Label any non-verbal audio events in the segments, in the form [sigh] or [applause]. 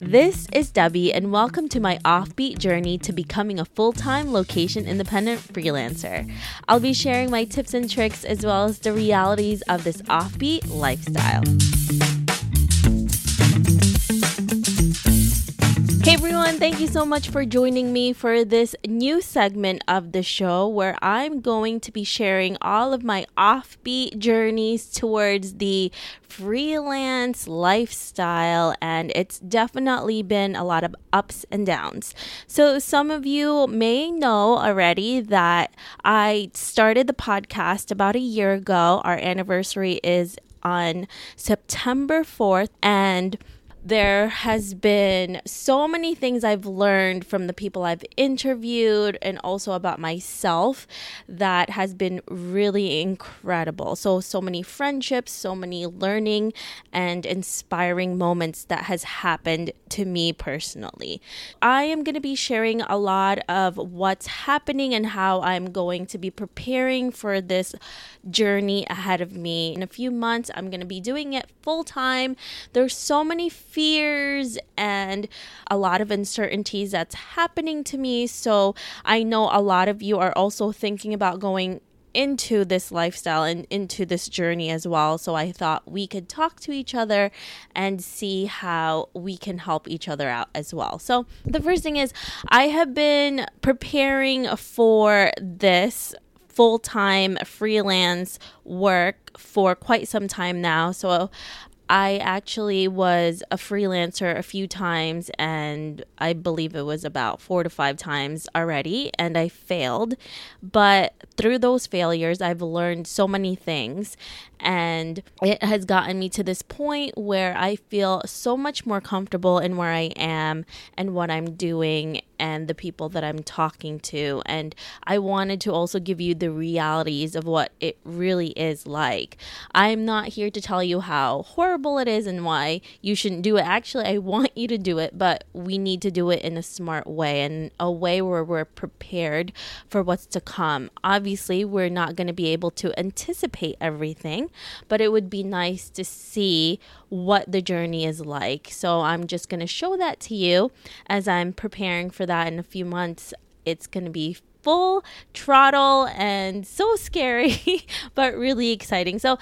This is Debbie, and welcome to my offbeat journey to becoming a full time location independent freelancer. I'll be sharing my tips and tricks as well as the realities of this offbeat lifestyle. Hey everyone, thank you so much for joining me for this new segment of the show where I'm going to be sharing all of my offbeat journeys towards the freelance lifestyle, and it's definitely been a lot of ups and downs. So, some of you may know already that I started the podcast about a year ago. Our anniversary is on September 4th, and there has been so many things I've learned from the people I've interviewed and also about myself that has been really incredible. So so many friendships, so many learning and inspiring moments that has happened to me personally. I am going to be sharing a lot of what's happening and how I'm going to be preparing for this journey ahead of me. In a few months, I'm going to be doing it full time. There's so many fears and a lot of uncertainties that's happening to me. So I know a lot of you are also thinking about going into this lifestyle and into this journey as well. So I thought we could talk to each other and see how we can help each other out as well. So the first thing is, I have been preparing for this full time freelance work for quite some time now. So I actually was a freelancer a few times, and I believe it was about four to five times already, and I failed. But through those failures, I've learned so many things, and it has gotten me to this point where I feel so much more comfortable in where I am and what I'm doing and the people that I'm talking to. And I wanted to also give you the realities of what it really is like. I'm not here to tell you how horrible it is and why you shouldn't do it. Actually, I want you to do it, but we need to do it in a smart way and a way where we're prepared for what's to come. Obviously, we're not going to be able to anticipate everything, but it would be nice to see what the journey is like. So I'm just going to show that to you as I'm preparing for that in a few months. It's going to be full throttle and so [laughs] scary, but really exciting. So,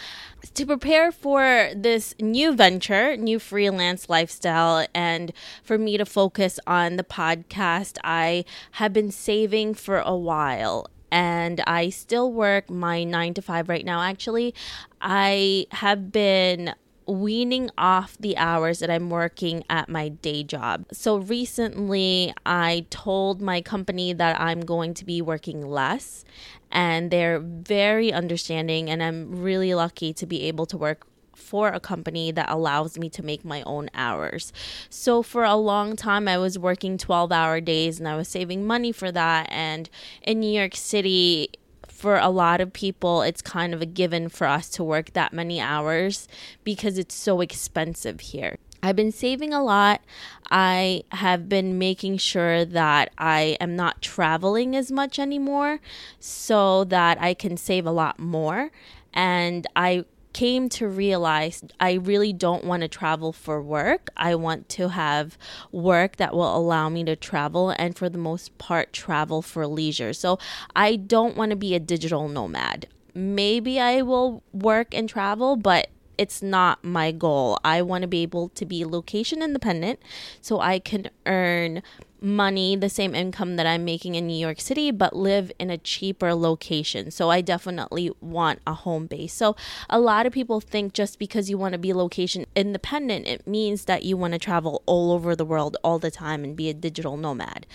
to prepare for this new venture, new freelance lifestyle, and for me to focus on the podcast, I have been saving for a while and I still work my nine to five right now. Actually, I have been weaning off the hours that I'm working at my day job. So recently, I told my company that I'm going to be working less, and they're very understanding, and I'm really lucky to be able to work for a company that allows me to make my own hours. So for a long time I was working 12-hour days and I was saving money for that and in New York City for a lot of people, it's kind of a given for us to work that many hours because it's so expensive here. I've been saving a lot. I have been making sure that I am not traveling as much anymore so that I can save a lot more. And I came to realize I really don't want to travel for work. I want to have work that will allow me to travel and, for the most part, travel for leisure. So I don't want to be a digital nomad. Maybe I will work and travel, but it's not my goal. I want to be able to be location independent so I can earn money, the same income that I'm making in New York City, but live in a cheaper location. So I definitely want a home base. So a lot of people think just because you want to be location independent, it means that you want to travel all over the world all the time and be a digital nomad.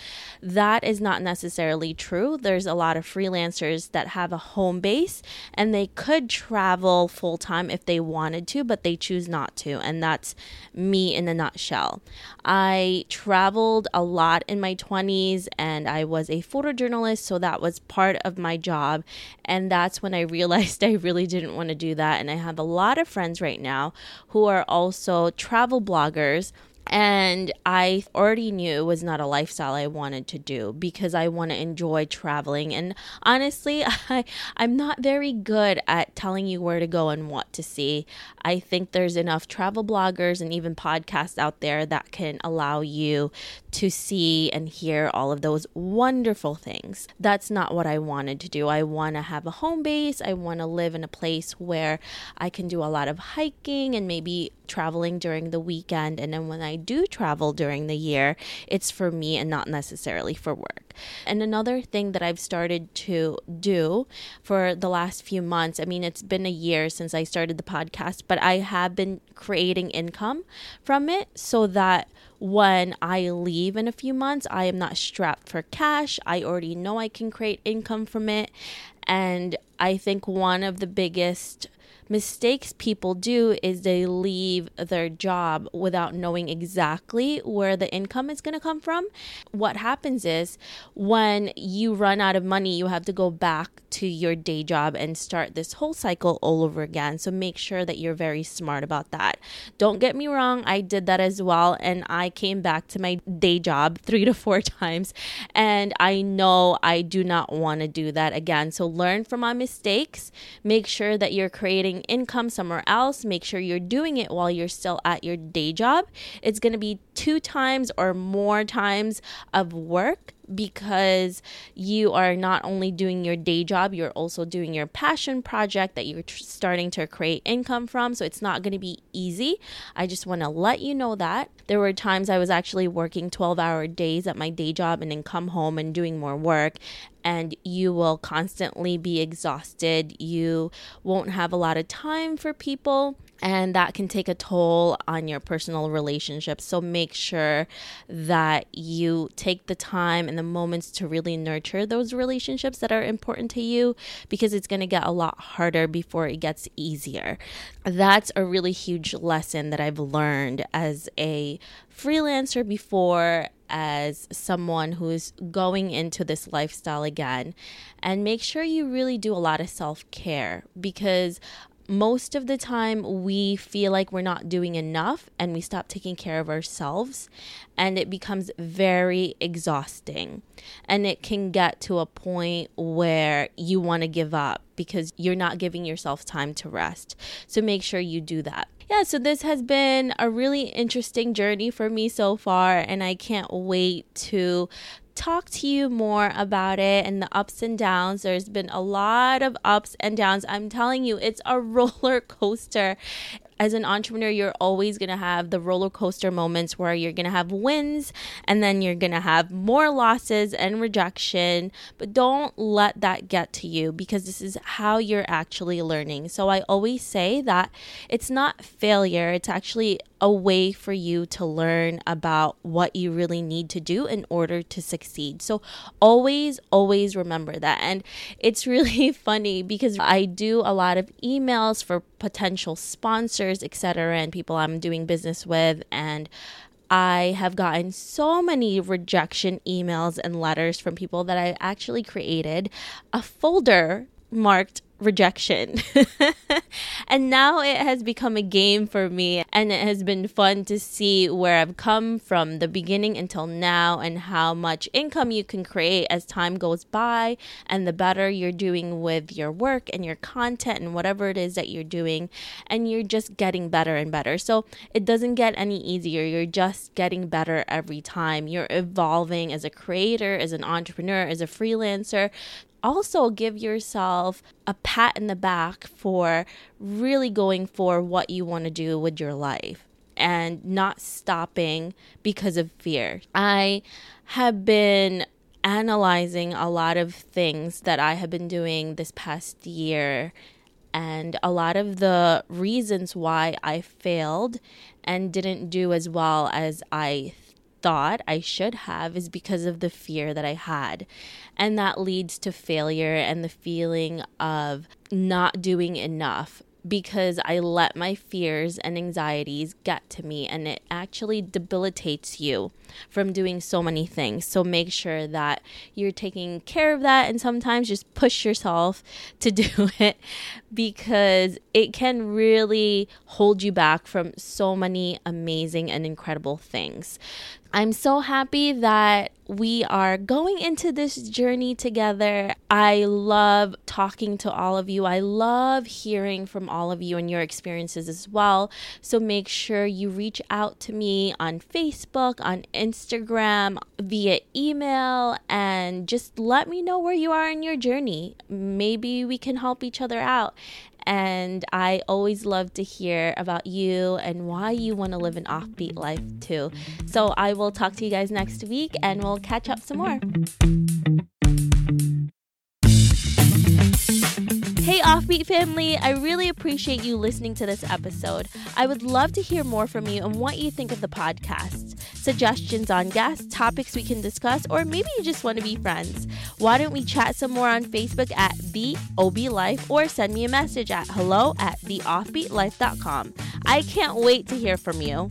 That is not necessarily true. There's a lot of freelancers that have a home base and they could travel full time if they wanted to, but they choose not to. And that's me in a nutshell. I traveled a lot lot in my 20s and I was a photojournalist, so that was part of my job. And that's when I [laughs] realized I really didn't want to do that. And I have a lot of friends right now who are also travel bloggers And I already knew it was not a lifestyle I wanted to do because I want to enjoy traveling. And honestly, [laughs] I, I'm not very good at telling you where to go and what to see. I think there's enough travel bloggers and even podcasts out there that can allow you to see and hear all of those wonderful things. That's not what I wanted to do. I want to have a home base. I want to live in a place where I can do a lot of hiking and maybe traveling during the weekend. And then when I do travel during the year, it's for me and not necessarily for work. And another thing that I've started to do for the last few months, I mean, it's been a year since I started the podcast, but I have been creating income from it so that when I leave in a few months, I am not strapped for cash. I already know I can create income from it. And I think one of the biggest mistakes people do is they leave their job without knowing exactly where the income is going to come from. What happens is when you run out of money, you have to go back to your day job and start this whole cycle all over again. So make sure that you're very smart about that. Don't get me wrong, I did that as well. And I came back to my day job [laughs] three to four times. And I know I do not want to do that again. So learn from my mistakes. Make sure that you're creating income somewhere else. Make sure you're doing it while you're still at your day job. It's going to be two times or more times of work because you are not only doing your day job, you're also doing your passion project that you're tr- starting to create income from. So it's not going to be easy. I just want to let you know that. There were times I was actually working 12 hour days at my day job and then come home and doing more work and you will constantly be exhausted. You won't have a lot of time for people and that can take a toll on your personal relationships. So make sure that you take the time and the moments to really nurture those relationships that are important to you because it's going to get a lot harder before it gets easier. That's a really huge lesson that I've learned as a freelancer before as someone who's going into this lifestyle again and make sure you really do a lot of self-care because most of the time we feel like we're not doing enough and we stop taking care of ourselves and it becomes very exhausting. And it can get to a point where you want to give up because you're not giving yourself time to rest. So make sure you do that. Yeah so this has been a really interesting journey for me so far and i can't wait to talk to you more about it and the ups and downs. There's been a lot of ups and downs. I'm telling you, it's a [laughs] roller coaster as an entrepreneur, you're always going to have the roller coaster moments where you're going to have wins and then you're going to have more losses and rejection. But don't let that get to you because this is how you're actually learning. So I always say that it's not failure, it's actually a way for you to learn about what you really need to do in order to succeed. So always, always remember that. And it's [laughs] really funny because I do a lot of emails for potential sponsors, etc., and people I'm doing business with. And I have gotten so many rejection emails and letters from people that I actually created a folder marked rejection. [laughs] and now it has become a game for me, and it has been fun to see where I've come from the beginning until now and how much income you can create as time goes by, and the better you're doing with your work and your content and whatever it is that you're doing, and you're just getting better and better. So it doesn't get any easier, you're just getting better every time. You're evolving as a creator, as an entrepreneur, as a freelancer also give yourself a pat in the back for really going for what you want to do with your life and not stopping because of fear. I have been analyzing a lot of things that I have been doing this past year and a lot of the reasons why I failed and didn't do as well as I thought I should have is because of the fear that I had. And that leads to failure and the feeling of not doing enough because I let my fears and anxieties get to me and it actually debilitates you from doing so many things. So make sure that you're taking care of that and sometimes just push yourself to [laughs] do it because it can really hold you back from so many amazing and incredible things. I'm so happy that we are going into this journey together. I love talking to all of you. I love hearing from all of you and your experiences as well. So make sure you reach out to me on Facebook, on Instagram, via email, and just let me know where you are in your journey. Maybe we can help each other out. And I always love to hear about you and why you want to live an offbeat life too. So I will talk to you guys next week and we'll catch up some more. Hey, Offbeat family, I really appreciate you listening to this episode. I would love to hear more from you and what you think of the podcast. Suggestions on guests, topics we can discuss, or maybe you just want to be friends. Why don't we chat some more on Facebook at The OB Life or send me a message at hello at theoffbeatlife.com. I can't wait to hear from you.